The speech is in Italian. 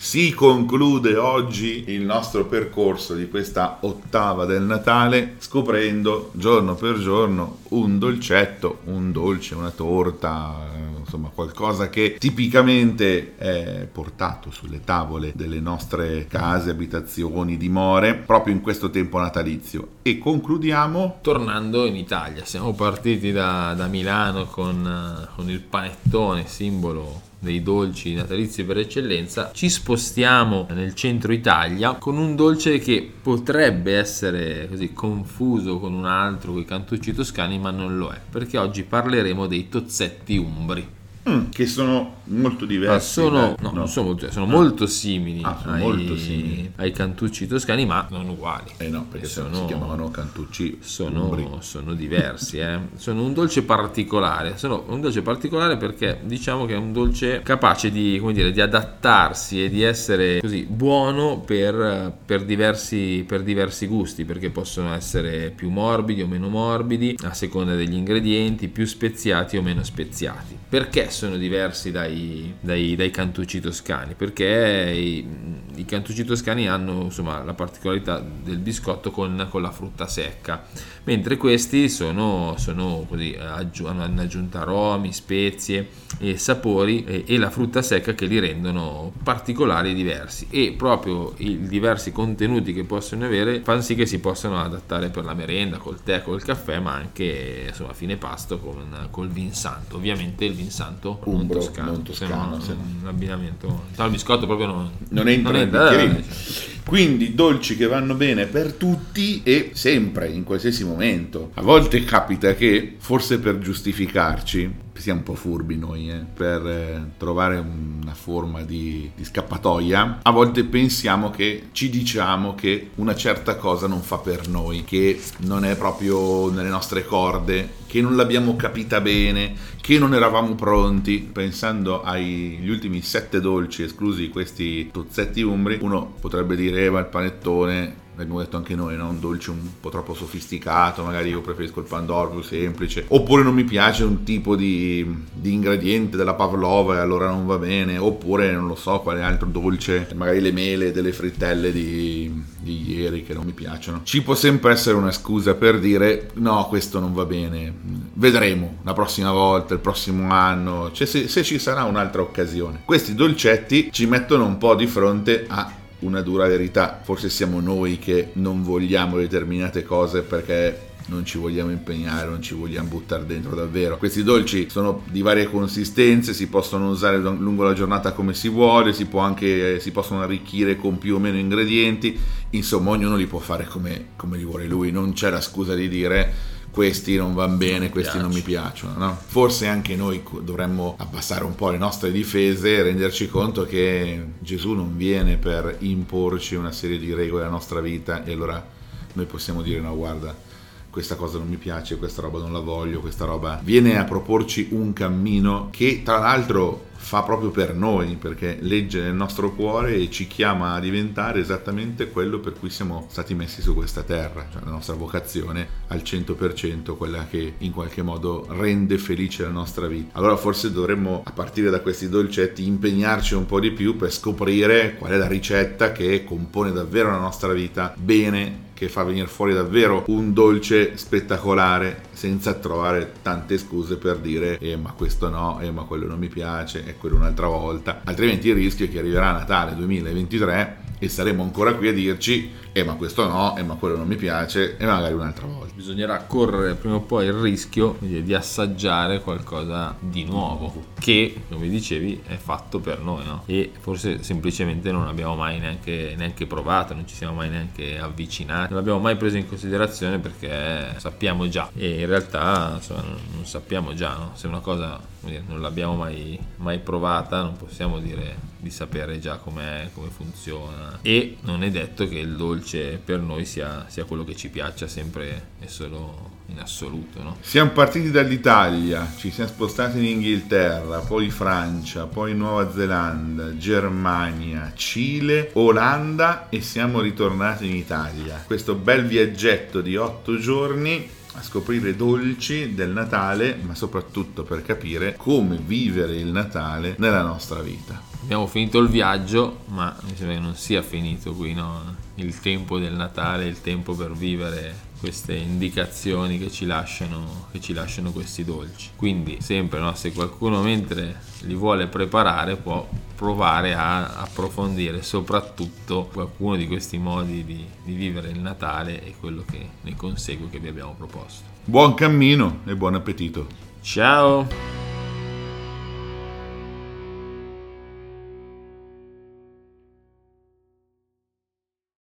Si conclude oggi il nostro percorso di questa ottava del Natale scoprendo giorno per giorno un dolcetto, un dolce, una torta, insomma qualcosa che tipicamente è portato sulle tavole delle nostre case, abitazioni, dimore, proprio in questo tempo natalizio. E concludiamo tornando in Italia. Siamo partiti da, da Milano con, con il panettone, simbolo dei dolci natalizi per eccellenza, ci spostiamo nel centro Italia con un dolce che potrebbe essere così confuso con un altro, con i cantucci toscani, ma non lo è, perché oggi parleremo dei tozzetti umbri. Mm, che sono molto diversi. Sono, no, no. sono, sono ah. molto, simili, ah, sono ai, molto simili, ai, cantucci toscani, ma non uguali. Eh no, perché sono, si chiamavano cantucci. Sono, sono diversi, eh. sono un dolce particolare. Sono un dolce particolare perché diciamo che è un dolce capace di, dire, di adattarsi e di essere così buono per, per, diversi, per diversi gusti, perché possono essere più morbidi o meno morbidi, a seconda degli ingredienti, più speziati o meno speziati. Perché sono diversi dai, dai, dai cantucci toscani? Perché i, i, cantucci toscani hanno insomma, la particolarità del biscotto con, con la frutta secca, mentre questi sono, sono così, aggi- hanno aggiunto aromi, spezie e sapori e, e, la frutta secca che li rendono particolari e diversi. E proprio i diversi contenuti che possono avere fanno sì che si possano adattare per la merenda, col tè, col caffè, ma anche insomma, a fine pasto con, col vin santo. Ovviamente il vin santo Umbro, non toscano, non toscano se no, un abbinamento il biscotto proprio non, non entra, non entra eh, quindi dolci che vanno bene per tutti e sempre in qualsiasi momento. A volte capita che forse per giustificarci siamo un po' furbi noi eh, per eh, trovare una forma di, di, scappatoia. A volte pensiamo che ci diciamo che una certa cosa non fa per noi che non è proprio nelle nostre corde che non l'abbiamo capita bene che non eravamo pronti. Pensando agli ultimi sette dolci esclusi questi tozzetti umbri uno potrebbe dire Eva il panettone l'abbiamo detto anche noi, no? un dolce un po' troppo sofisticato, magari io preferisco il pandoro più semplice, oppure non mi piace un tipo di, di, ingrediente della pavlova e allora non va bene, oppure non lo so quale altro dolce, magari le mele delle frittelle di, di ieri che non mi piacciono. Ci può sempre essere una scusa per dire no, questo non va bene, vedremo la prossima volta, il prossimo anno, cioè se, se ci sarà un'altra occasione. Questi dolcetti ci mettono un po' di fronte a una dura verità. Forse siamo noi che non vogliamo determinate cose perché non ci vogliamo impegnare, non ci vogliamo buttare dentro davvero. Questi dolci sono di varie consistenze, si possono usare lungo la giornata come si vuole, si, anche, si possono arricchire con più o meno ingredienti, insomma ognuno li può fare come, come li vuole lui, non c'è la scusa di dire questi non vanno bene, questi piace. non mi piacciono. No? Forse anche noi dovremmo abbassare un po' le nostre difese e renderci conto che Gesù non viene per imporci una serie di regole alla nostra vita e allora noi possiamo dire no guarda questa cosa non mi piace, questa roba non la voglio, questa roba viene a proporci un cammino che tra l'altro fa proprio per noi, perché legge nel nostro cuore e ci chiama a diventare esattamente quello per cui siamo stati messi su questa terra, cioè la nostra vocazione al 100%, quella che in qualche modo rende felice la nostra vita. Allora forse dovremmo, a partire da questi dolcetti, impegnarci un po' di più per scoprire qual è la ricetta che compone davvero la nostra vita bene che fa venire fuori davvero un dolce spettacolare senza trovare tante scuse per dire eh ma questo no, eh ma quello non mi piace quello un'altra volta altrimenti il rischio è che arriverà Natale 2023 e saremo ancora qui a dirci eh ma questo no, eh ma quello non mi piace e magari un'altra volta. Bisognerà correre prima o poi il rischio di assaggiare qualcosa di nuovo che, come dicevi, è fatto per noi no? e forse semplicemente non abbiamo mai neanche, neanche provato, non ci siamo mai neanche avvicinati, non l'abbiamo mai preso in considerazione perché sappiamo già e in realtà insomma, non sappiamo già no? se una cosa non l'abbiamo mai, mai provata non possiamo dire di sapere già come funziona e non è detto che il dolce per noi sia, sia quello che ci piaccia sempre e solo in assoluto. No? Siamo partiti dall'Italia, ci siamo spostati in Inghilterra, poi Francia, poi Nuova Zelanda, Germania, Cile, Olanda e siamo ritornati in Italia. Questo bel viaggetto di otto giorni a scoprire dolci del Natale, ma soprattutto per capire come vivere il Natale nella nostra vita. Abbiamo finito il viaggio, ma mi sembra che non sia finito qui, no? Il tempo del Natale, il tempo per vivere queste indicazioni che ci lasciano, che ci lasciano questi dolci. Quindi sempre no, se qualcuno mentre li vuole preparare può provare a approfondire soprattutto qualcuno di questi modi di, di vivere il Natale e quello che ne consegue che vi abbiamo proposto. Buon cammino e buon appetito. Ciao!